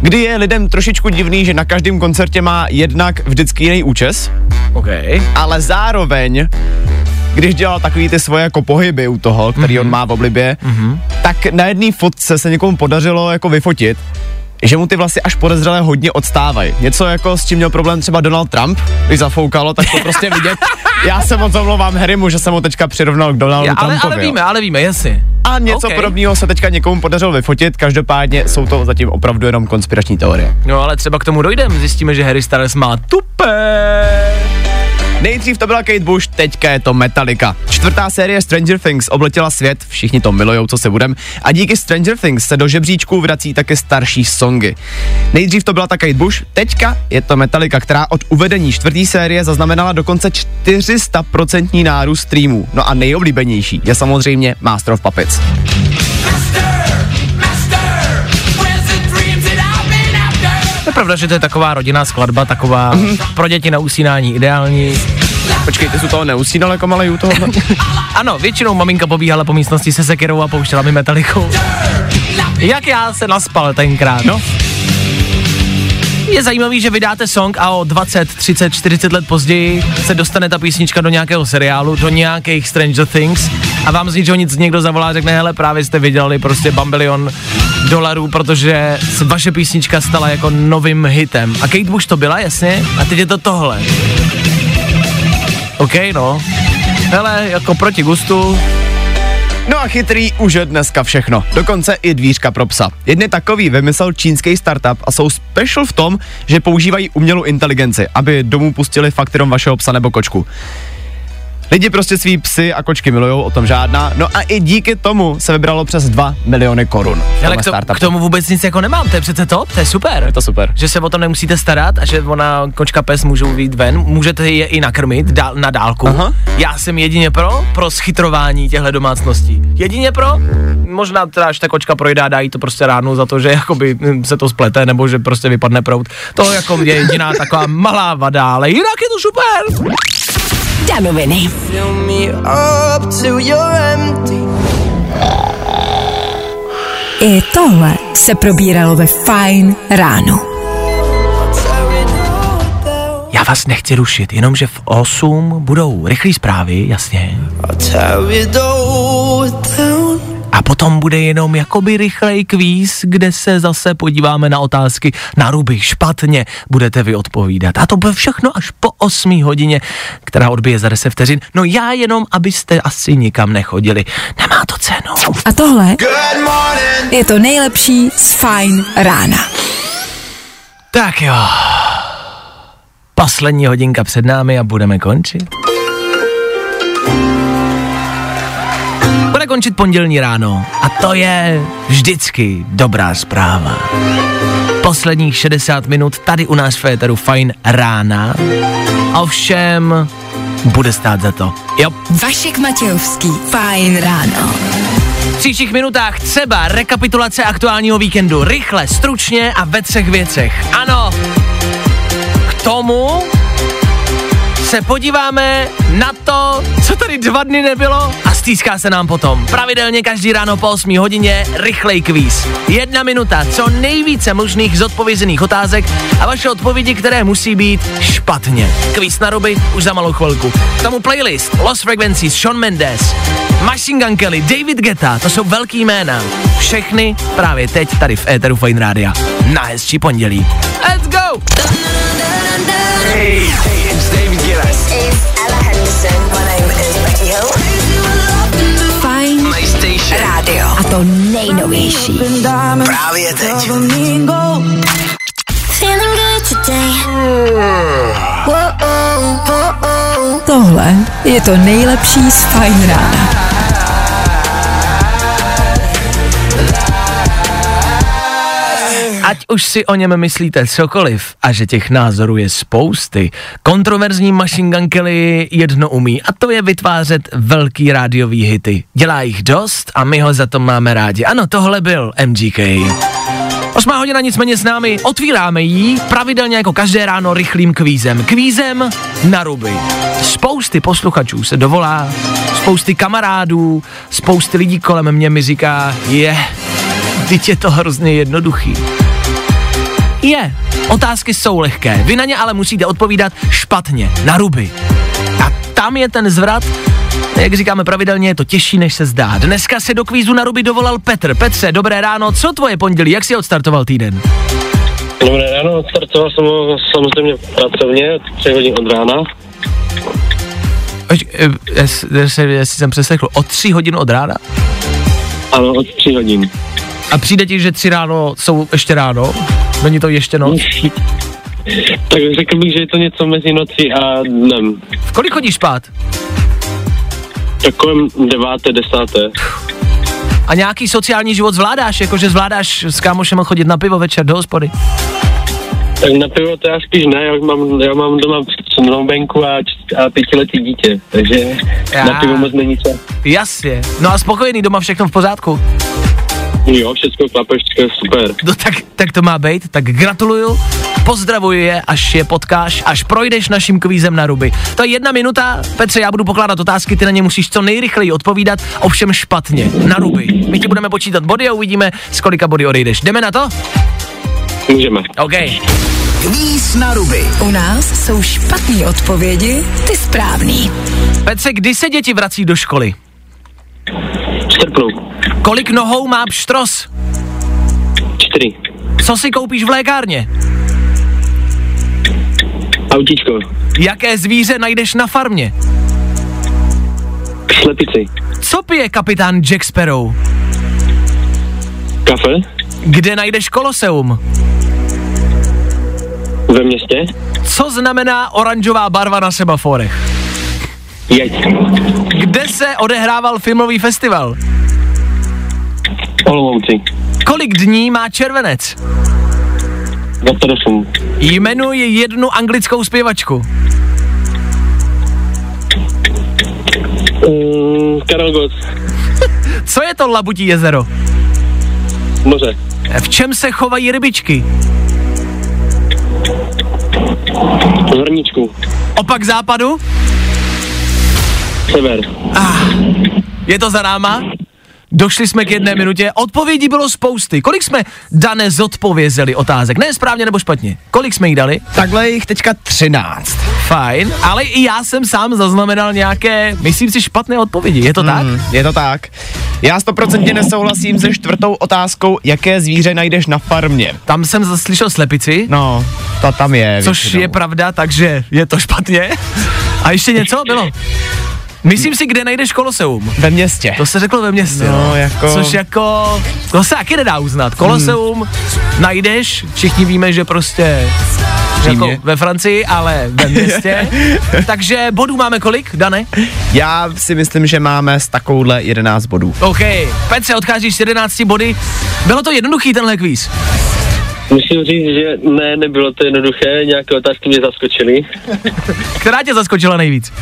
kdy je lidem trošičku divný, že na každém koncertě má jednak vždycky jiný účes, OK. ale zároveň když dělal takový ty svoje jako pohyby u toho, který mm-hmm. on má v oblibě, mm-hmm. tak na jedné fotce se někomu podařilo jako vyfotit, že mu ty vlasy až podezřelé hodně odstávají. Něco jako s tím měl problém třeba Donald Trump, když zafoukalo, tak to prostě vidět. Já se moc omlouvám Harrymu, že jsem ho teďka přirovnal k Donaldu Ja, ale, Trumpovi. ale jo. víme, ale víme, jasně. A něco OK. podobného se teďka někomu podařilo vyfotit, každopádně jsou to zatím opravdu jenom konspirační teorie. No ale třeba k tomu dojdem, zjistíme, že Harry Styles má tupé. Nejdřív to byla Kate Bush, teďka je to Metallica. Čtvrtá série Stranger Things obletěla svět, všichni to milujou, co se budem, a díky Stranger Things se do žebříčků vrací také starší songy. Nejdřív to byla ta Kate Bush, teďka je to Metallica, která od uvedení čtvrtý série zaznamenala dokonce 400% nárůst streamů. No a nejoblíbenější je samozřejmě Master of Puppets. Je pravda, že to je taková rodinná skladba, taková pro děti na usínání ideální. Počkej, ty jsi toho neusínal jako malý u toho? Ano, většinou maminka pobíhala po místnosti se sekirou a pouštěla mi metaliku. Jak já se naspal tenkrát, no. Je zajímavý, že vydáte song a o 20, 30, 40 let později se dostane ta písnička do nějakého seriálu, do nějakých Stranger Things a vám z ničeho nic někdo zavolá a řekne, hele, právě jste vydělali prostě bambilion dolarů, protože vaše písnička stala jako novým hitem. A Kate Bush to byla, jasně, a teď je to tohle. OK, no. Hele, jako proti gustu, No a chytrý už je dneska všechno. Dokonce i dvířka pro psa. Jedny takový vymyslel čínský startup a jsou special v tom, že používají umělou inteligenci, aby domů pustili fakt jenom vašeho psa nebo kočku. Lidi prostě svý psy a kočky milujou, o tom žádná. No a i díky tomu se vybralo přes 2 miliony korun. Ale k, to, startupu. k tomu vůbec nic jako nemám, to je přece to, to je super. Je to super. Že se o tom nemusíte starat a že ona, kočka, pes můžou vyjít ven, můžete je i nakrmit dál, na dálku. Aha. Já jsem jedině pro, pro schytrování těchto domácností. Jedině pro, možná teda až ta kočka projde a dají to prostě ráno za to, že jakoby se to splete nebo že prostě vypadne prout. To jako je jediná taková malá vada, ale jinak je to super. Danoviny. Fill me up till you're empty. I tohle se probíralo ve Fine ráno. Já vás nechci rušit, jenomže v 8 budou rychlé zprávy, jasně. A potom bude jenom jakoby rychlej kvíz, kde se zase podíváme na otázky na ruby špatně, budete vy odpovídat. A to bude všechno až po 8 hodině, která odbije za 10 vteřin. No já jenom, abyste asi nikam nechodili. Nemá to cenu. A tohle je to nejlepší z Fine rána. Tak jo. Poslední hodinka před námi a budeme končit. Bude končit pondělní ráno a to je vždycky dobrá zpráva. Posledních 60 minut tady u nás v Féteru fajn rána. Ovšem, bude stát za to. Jo, Vašek Matějovský. Fine ráno. v příštích minutách třeba rekapitulace aktuálního víkendu. Rychle, stručně a ve třech věcech. Ano, k tomu se podíváme na to, co tady dva dny nebylo a stýská se nám potom. Pravidelně každý ráno po 8 hodině rychlej kvíz. Jedna minuta, co nejvíce možných zodpovězených otázek a vaše odpovědi, které musí být špatně. Kvíz na ruby už za malou chvilku. K tomu playlist Lost Frequencies, Sean Mendes, Machine Gun Kelly, David Guetta, to jsou velký jména. Všechny právě teď tady v Eteru Fine Rádia. Na hezčí pondělí. Let's go! To nejnovější. Právě teď. Feeling good today. Tohle je to nejlepší z Fine rána. Ať už si o něm myslíte cokoliv a že těch názorů je spousty, kontroverzní Machine Gun Kelly jedno umí a to je vytvářet velký rádiový hity. Dělá jich dost a my ho za to máme rádi. Ano, tohle byl MGK. Osmá hodina nicméně s námi, otvíráme ji pravidelně jako každé ráno rychlým kvízem. Kvízem na ruby. Spousty posluchačů se dovolá, spousty kamarádů, spousty lidí kolem mě mi říká, je, teď je to hrozně jednoduchý. Je, otázky jsou lehké, vy na ně ale musíte odpovídat špatně, na ruby. A tam je ten zvrat, jak říkáme pravidelně, je to těžší, než se zdá. Dneska se do kvízu na ruby dovolal Petr. Petře, dobré ráno, co tvoje pondělí, jak jsi odstartoval týden? Dobré ráno, startoval jsem ho samozřejmě pracovně od 3 hodin od rána. Eh, jes- jestli, jestli jsem přeslechl, o tři hodin od rána? Ano, od 3 hodin. A přijde ti, že tři ráno jsou ještě ráno? Není to ještě noc? Tak řekl bych, že je to něco mezi nocí a dnem. V kolik chodíš spát? Tak kolem deváté, desáté. A nějaký sociální život zvládáš, jakože zvládáš s kámošem chodit na pivo večer do hospody? Tak na pivo to já spíš ne, já mám, já mám doma snoubenku a, a pětiletý dítě, takže Já. na pivo moc není čas. Jasně. No a spokojený doma všechno v pořádku? Jo, všechno klape, všechno je super. No tak, tak to má být, tak gratuluju, pozdravuji je, až je potkáš, až projdeš naším kvízem na ruby. To je jedna minuta, Petře, já budu pokládat otázky, ty na ně musíš co nejrychleji odpovídat, ovšem špatně, na ruby. My ti budeme počítat body a uvidíme, z kolika body odejdeš. Jdeme na to? Můžeme. OK. Kvíz na ruby. U nás jsou špatné odpovědi, ty správný. Petře, kdy se děti vrací do školy? V srpnu. Kolik nohou má pštros? Čtyři. Co si koupíš v lékárně? Autíčko. Jaké zvíře najdeš na farmě? Slepici. Co pije kapitán Jack Sparrow? Kafe. Kde najdeš koloseum? Ve městě. Co znamená oranžová barva na semaforech? Jeď. Kde se odehrával filmový festival? Olomouci. Kolik dní má červenec? 28. Jmenuji jednu anglickou zpěvačku. Mm, Karel Gott. Co je to Labutí jezero? Moře. V čem se chovají rybičky? V. Opak západu? Sever. Je to za náma? Došli jsme k jedné minutě, odpovědí bylo spousty. Kolik jsme, Dane, zodpovězeli otázek? Ne správně nebo špatně? Kolik jsme jí dali? Takhle je jich teďka 13. Fajn, ale i já jsem sám zaznamenal nějaké, myslím si, špatné odpovědi. Je to tak? Mm, je to tak. Já stoprocentně nesouhlasím se čtvrtou otázkou, jaké zvíře najdeš na farmě. Tam jsem zaslyšel slepici, No, to tam je. což většinou. je pravda, takže je to špatně. A ještě něco bylo? Myslím si, kde najdeš koloseum. Ve městě. To se řeklo ve městě. No, jako- Což jako, to se taky nedá uznat. Koloseum Hmm. najdeš, všichni víme, že prostě jako ve Francii, ale ve městě. Takže bodů máme kolik, Dane? Já si myslím, že máme s takovouhle 11 bodů. OK, Petře, odcházíš s 11 body. Bylo to jednoduchý tenhle kvíz. Musím říct, že ne, nebylo to jednoduché, nějaké otázky mě zaskočily. Která tě zaskočila nejvíc?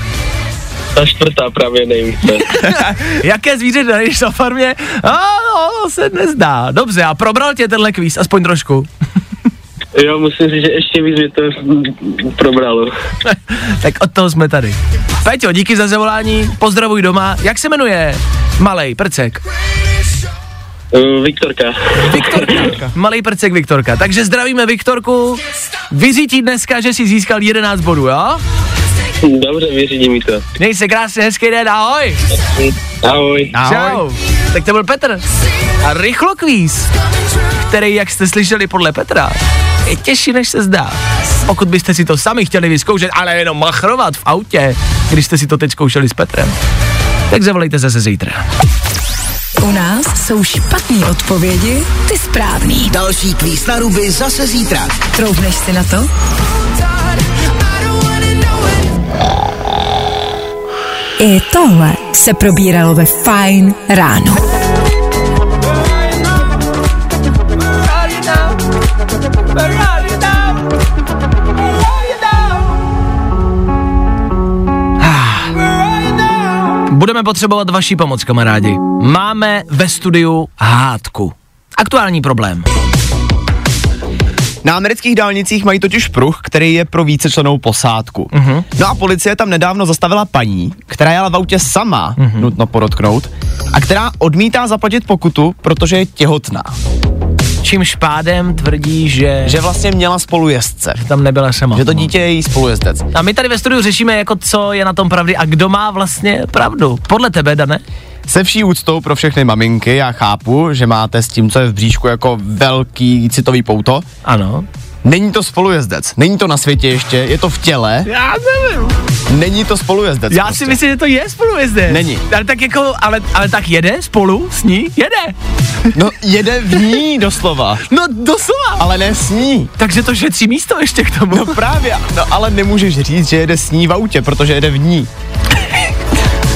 Ta čtvrtá právě nejvíce. Jaké zvíře najdeš na farmě? A no, se nezdá. Dobře, a probral tě tenhle kvíz, aspoň trošku. Jo, musím říct, že ještě víc mě to probralo. tak od toho jsme tady. Peťo, díky za zavolání, pozdravuj doma. Jak se jmenuje? Malej prcek. Uh, Viktorka. Viktorka. Malej prcek Viktorka. Takže zdravíme Viktorku. Vyřítí dneska, že si získal 11 bodů, jo? Dobře, vyřídí mi to. Měj se krásně, hezký den, ahoj. Ahoj. Čau. Tak to byl Petr. A rychlo kvíz, který, jak jste slyšeli podle Petra, je těžší, než se zdá. Pokud byste si to sami chtěli vyzkoušet, ale jenom machrovat v autě, když jste si to teď zkoušeli s Petrem, tak zavolejte zase zítra. U nás jsou špatné odpovědi, ty správný. Další kvíz na ruby zase zítra. Troubneš si na to? I tohle se probíralo ve Fine ráno. Budeme potřebovat vaší pomoc, kamarádi. Máme ve studiu hádku. Aktuální problém. Na amerických dálnicích mají totiž pruh, který je pro vícečlenou posádku. Uh-huh. No a policie tam nedávno zastavila paní, která jela v autě sama, uh-huh. nutno podotknout, a která odmítá zaplatit pokutu, protože je těhotná. Čímž pádem tvrdí, že, Že vlastně měla spolujezdce. tam nebyla sama. Že to dítě je její spolujezdec. A my tady ve studiu řešíme, jako co je na tom pravdy a kdo má vlastně pravdu. Podle tebe, Dane? Se vší úctou pro všechny maminky, já chápu, že máte s tím, co je v bříšku, jako velký citový pouto. Ano. Není to spolujezdec, není to na světě ještě, je to v těle, Já nevím. není to spolujezdec. Já prostě. si myslím, že to je spolujezdec. Není. Ale tak jako, ale, ale tak jede spolu s ní? Jede. No jede v ní doslova, No doslova. ale ne s ní. Takže to šetří místo ještě k tomu. No právě, no ale nemůžeš říct, že jede s ní v autě, protože jede v ní.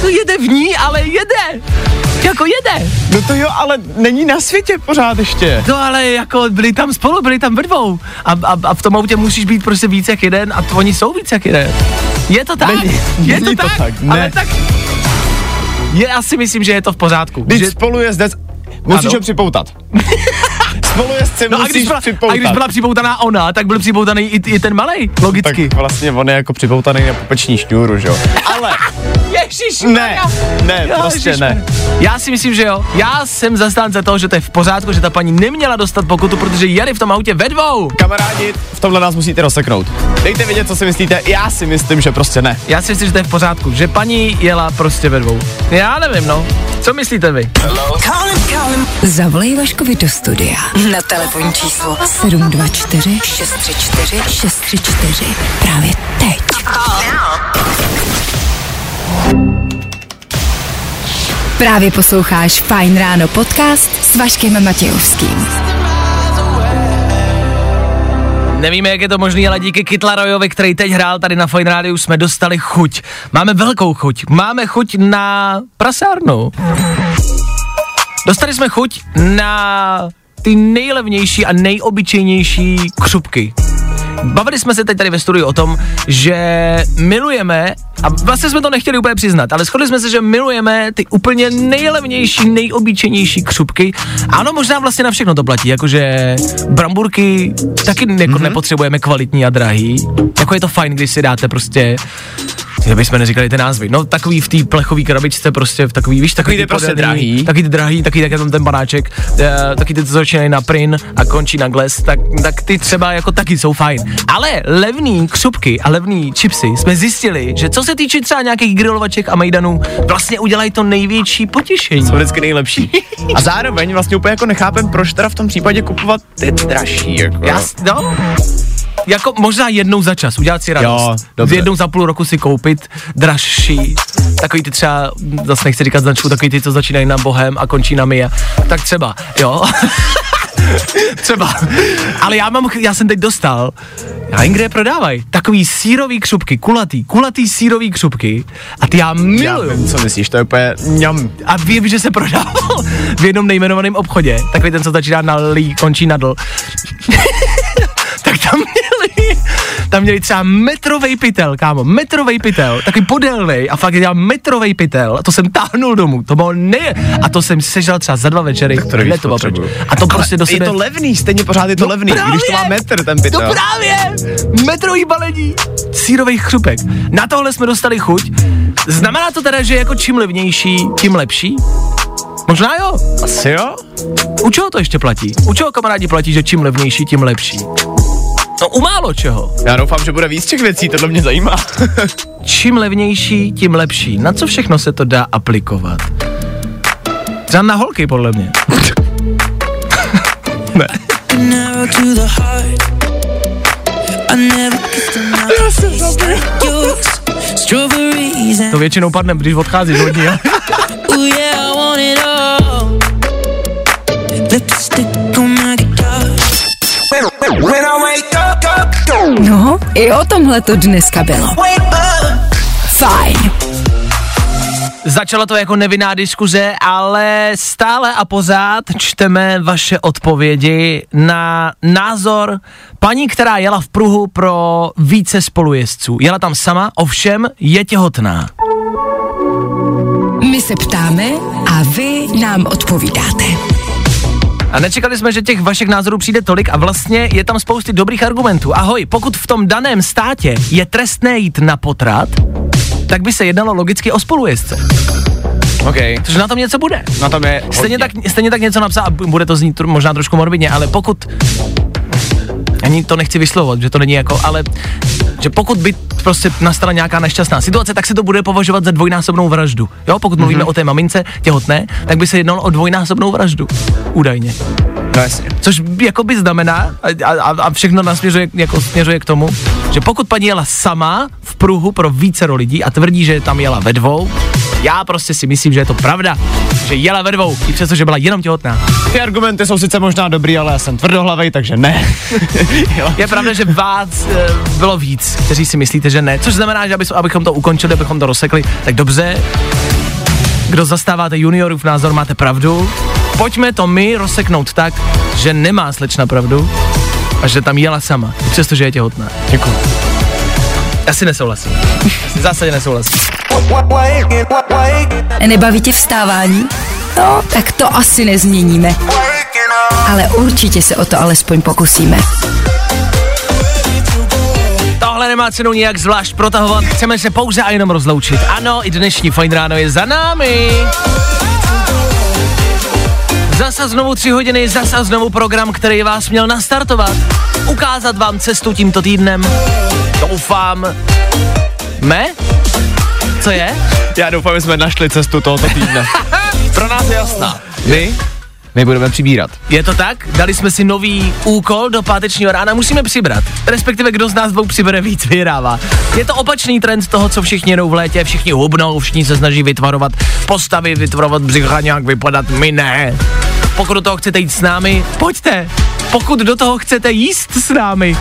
No jede v ní, ale jede. Jako jede. No to jo, ale není na světě pořád ještě. No ale jako byli tam spolu, byli tam ve dvou. A, a, a v tom autě musíš být prostě víc jak jeden a oni jsou víc jak jeden. Je to tak? Není- je není to, to tak? tak, ne. Ale tak... Já si myslím, že je to v pořádku. Když že, spolujezdec, musíš Ano. ho připoutat. Spolujezdce no a musíš když, byla, připoutat. a když byla připoutaná ona, tak byl připoutaný i, i ten malý, logicky. tak vlastně on je jako připoutaný na pupeční šňůru, že jo? Ale Ježíš, ne, ne, prostě ne. Já si myslím, že jo. Já jsem zastánce toho, že to je v pořádku, že ta paní neměla dostat pokutu, protože jeli v tom autě ve dvou. Kamarádi, v tomhle nás musíte rozseknout. Dejte vědět, co si myslíte, já si myslím, že prostě ne. Já si myslím, že to je v pořádku, že paní jela prostě ve dvou. Já nevím, no. Co myslíte vy? Zavolej Vaškovi do studia na telefonní číslo 724 634 634 právě teď. Právě posloucháš Fine Ráno podcast s Vaškem Matějovským. Nevíme, jak je to možné, ale díky Kytlarojovi, který teď hrál tady na Fine Radio, jsme dostali chuť. Máme velkou chuť. Máme chuť na prasárnu. Dostali jsme chuť na ty nejlevnější a nejobyčejnější křupky. Bavili jsme se teď tady ve studiu o tom, že milujeme, a vlastně jsme to nechtěli úplně přiznat, ale shodli jsme se, že milujeme ty úplně nejlevnější, nejobyčejnější křupky. Ano, možná vlastně na všechno to platí, jakože bramburky taky jako mm-hmm. nepotřebujeme kvalitní a drahý. Jako je to fajn, když si dáte prostě jak bychom neříkali ty názvy. No takový v té plechové krabičce prostě v takový, víš, takový Takový ty prostě drahý. Taky ty drahý, taky tak tam ten banáček, uh, taky ty, co začínají na prin a končí na gles, tak, tak ty třeba jako taky jsou fajn. Ale levný křupky a levný chipsy jsme zjistili, že co se týče třeba nějakých grilovaček a mejdanů, vlastně udělají to největší potěšení. Jsou vždycky nejlepší. A zároveň vlastně úplně jako nechápem, proč teda v tom případě kupovat ty dražší, jako. S- no, jako možná jednou za čas, udělat si radost. Jo, dobře. Jednou za půl roku si koupit dražší, takový ty třeba, zase nechci říkat značku, takový ty, co začínají na Bohem a končí na Mia. Tak třeba, jo. třeba. Ale já mám, já jsem teď dostal, já jim kde je prodávají, takový sírový křupky, kulatý, kulatý sírový křupky a ty já Já miluju. vím, co myslíš, to je úplně ňam. A vím, že se prodával v jednom nejmenovaném obchodě, takový ten, co začíná na lí, končí na dl. tam měli, třeba metrovej pytel, kámo, metrovej pytel, takový podélnej a fakt dělal metrovej pytel a to jsem táhnul domů, to bylo ne, a to jsem sežral třeba za dva večery, to nevíš hned to bylo. A to prostě do Je sebe... to levný, stejně pořád je to No levný, právě! když to má metr ten pytel. No právě! Metrový balení sírových křupek. Na tohle jsme dostali chuť. Znamená to teda, že jako čím levnější, tím lepší? Možná jo. Asi jo? U čeho to ještě platí? U čeho kamarádi platí, že čím levnější, tím lepší? No u málo čeho. Já doufám, že bude víc těch věcí, tohle mě zajímá. Čím levnější, tím lepší. Na co všechno se to dá aplikovat? Třeba na holky, podle mě. ne. To většinou padne, když odcházíš od ní. No, i o tomhle to dneska bylo. Fajn. Začalo to jako nevinná diskuze, ale stále a pořád čteme vaše odpovědi na názor paní, která jela v pruhu pro více spolujezdců. Jela tam sama, ovšem je těhotná. My se ptáme a vy nám odpovídáte. A nečekali jsme, že těch vašich názorů přijde tolik a vlastně je tam spousty dobrých argumentů. Ahoj, pokud v tom daném státě je trestné jít na potrat, tak by se jednalo logicky o spolujezdce. OK. Což na tom něco bude. Na tom je Stejně hodně. tak, stejně tak něco napsat, a bude to znít možná trošku morbidně, ale pokud ani to nechci vyslovovat, že to není jako, ale že pokud by prostě nastala nějaká nešťastná situace, tak se to bude považovat za dvojnásobnou vraždu. Jo, pokud mm-hmm. mluvíme o té mamince těhotné, tak by se jednalo o dvojnásobnou vraždu. Údajně. No jasně. Což jako by znamená, a, a, a všechno nasměřuje, jako směřuje k tomu, že pokud paní jela sama v pruhu pro vícero lidí a tvrdí, že tam jela ve dvou, já prostě si myslím, že je to pravda, že jela ve dvou, i přesto, že byla jenom těhotná. Ty argumenty jsou sice možná dobrý, ale já jsem tvrdohlavej, takže ne. Je pravda, že vás e, bylo víc, kteří si myslíte, že ne, což znamená, že aby, abychom to ukončili, abychom to rozsekli, tak dobře. Kdo zastáváte juniorův názor, máte pravdu. Pojďme to my rozseknout tak, že nemá slečna pravdu a že tam jela sama, i přesto, že je těhotná. Děkuji. Asi nesouhlasím. Asi v zásadě nesouhlasím. Nebaví tě vstávání? No, tak to asi nezměníme. Ale určitě se o to alespoň pokusíme. Tohle nemá cenu nějak zvlášť protahovat, chceme se pouze a jenom rozloučit. Ano, i dnešní fajn ráno je za námi. Zasa znovu tři hodiny, zasa znovu program, který vás měl nastartovat. Ukázat vám cestu tímto týdnem. Doufám. Me? Co je? Já doufám, že jsme našli cestu tohoto týdne. Pro nás je jasná. My? My budeme přibírat. Je to tak? Dali jsme si nový úkol do pátečního rána, musíme přibrat. Respektive kdo z nás dvou přibere víc, vyhrává. Je to opačný trend toho, co všichni jedou v létě, všichni hubnou, všichni se snaží vytvarovat postavy, vytvarovat břicha, nějak vypadat, my ne. Pokud do toho chcete jít s námi, pojďte. Pokud do toho chcete jíst s námi,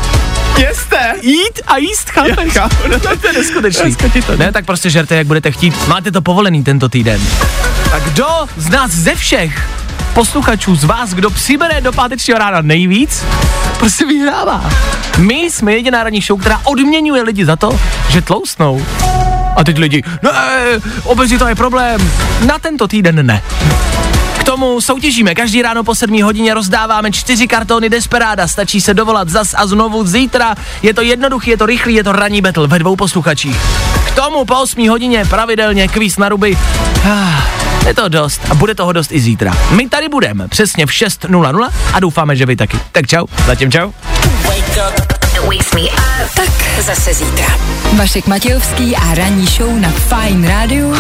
Jeste! jít a jíst, chápeš? Já chápu, no to je neskutečný. Ne, tak prostě žerte, jak budete chtít. Máte to povolený tento týden. A kdo z nás ze všech posluchačů, z vás, kdo přibere do pátečního rána nejvíc, prostě vyhrává. My jsme jediná ranní show, která odměňuje lidi za to, že tlousnou. A teď lidi, ne, obezita je problém. Na tento týden ne. Tomu soutěžíme. Každý ráno po 7 hodině rozdáváme čtyři kartony Desperáda. Stačí se dovolat zas a znovu zítra. Je to jednoduchý, je to rychlý, je to ranní battle ve dvou posluchačích. K tomu po 8 hodině pravidelně kvíz na ruby. Ah, je to dost a bude toho dost i zítra. My tady budeme přesně v 6.00 a doufáme, že vy taky. Tak čau. Zatím čau. Tak zase zítra. Vašek Matějovský a ranní show na Fine Radio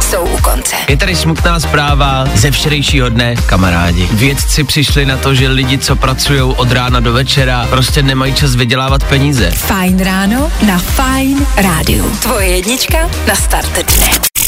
jsou u konce. Je tady smutná zpráva ze včerejšího dne, kamarádi. Vědci přišli na to, že lidi, co pracují od rána do večera, prostě nemají čas vydělávat peníze. Fajn ráno na Fine Radio. Tvoje jednička na start dne.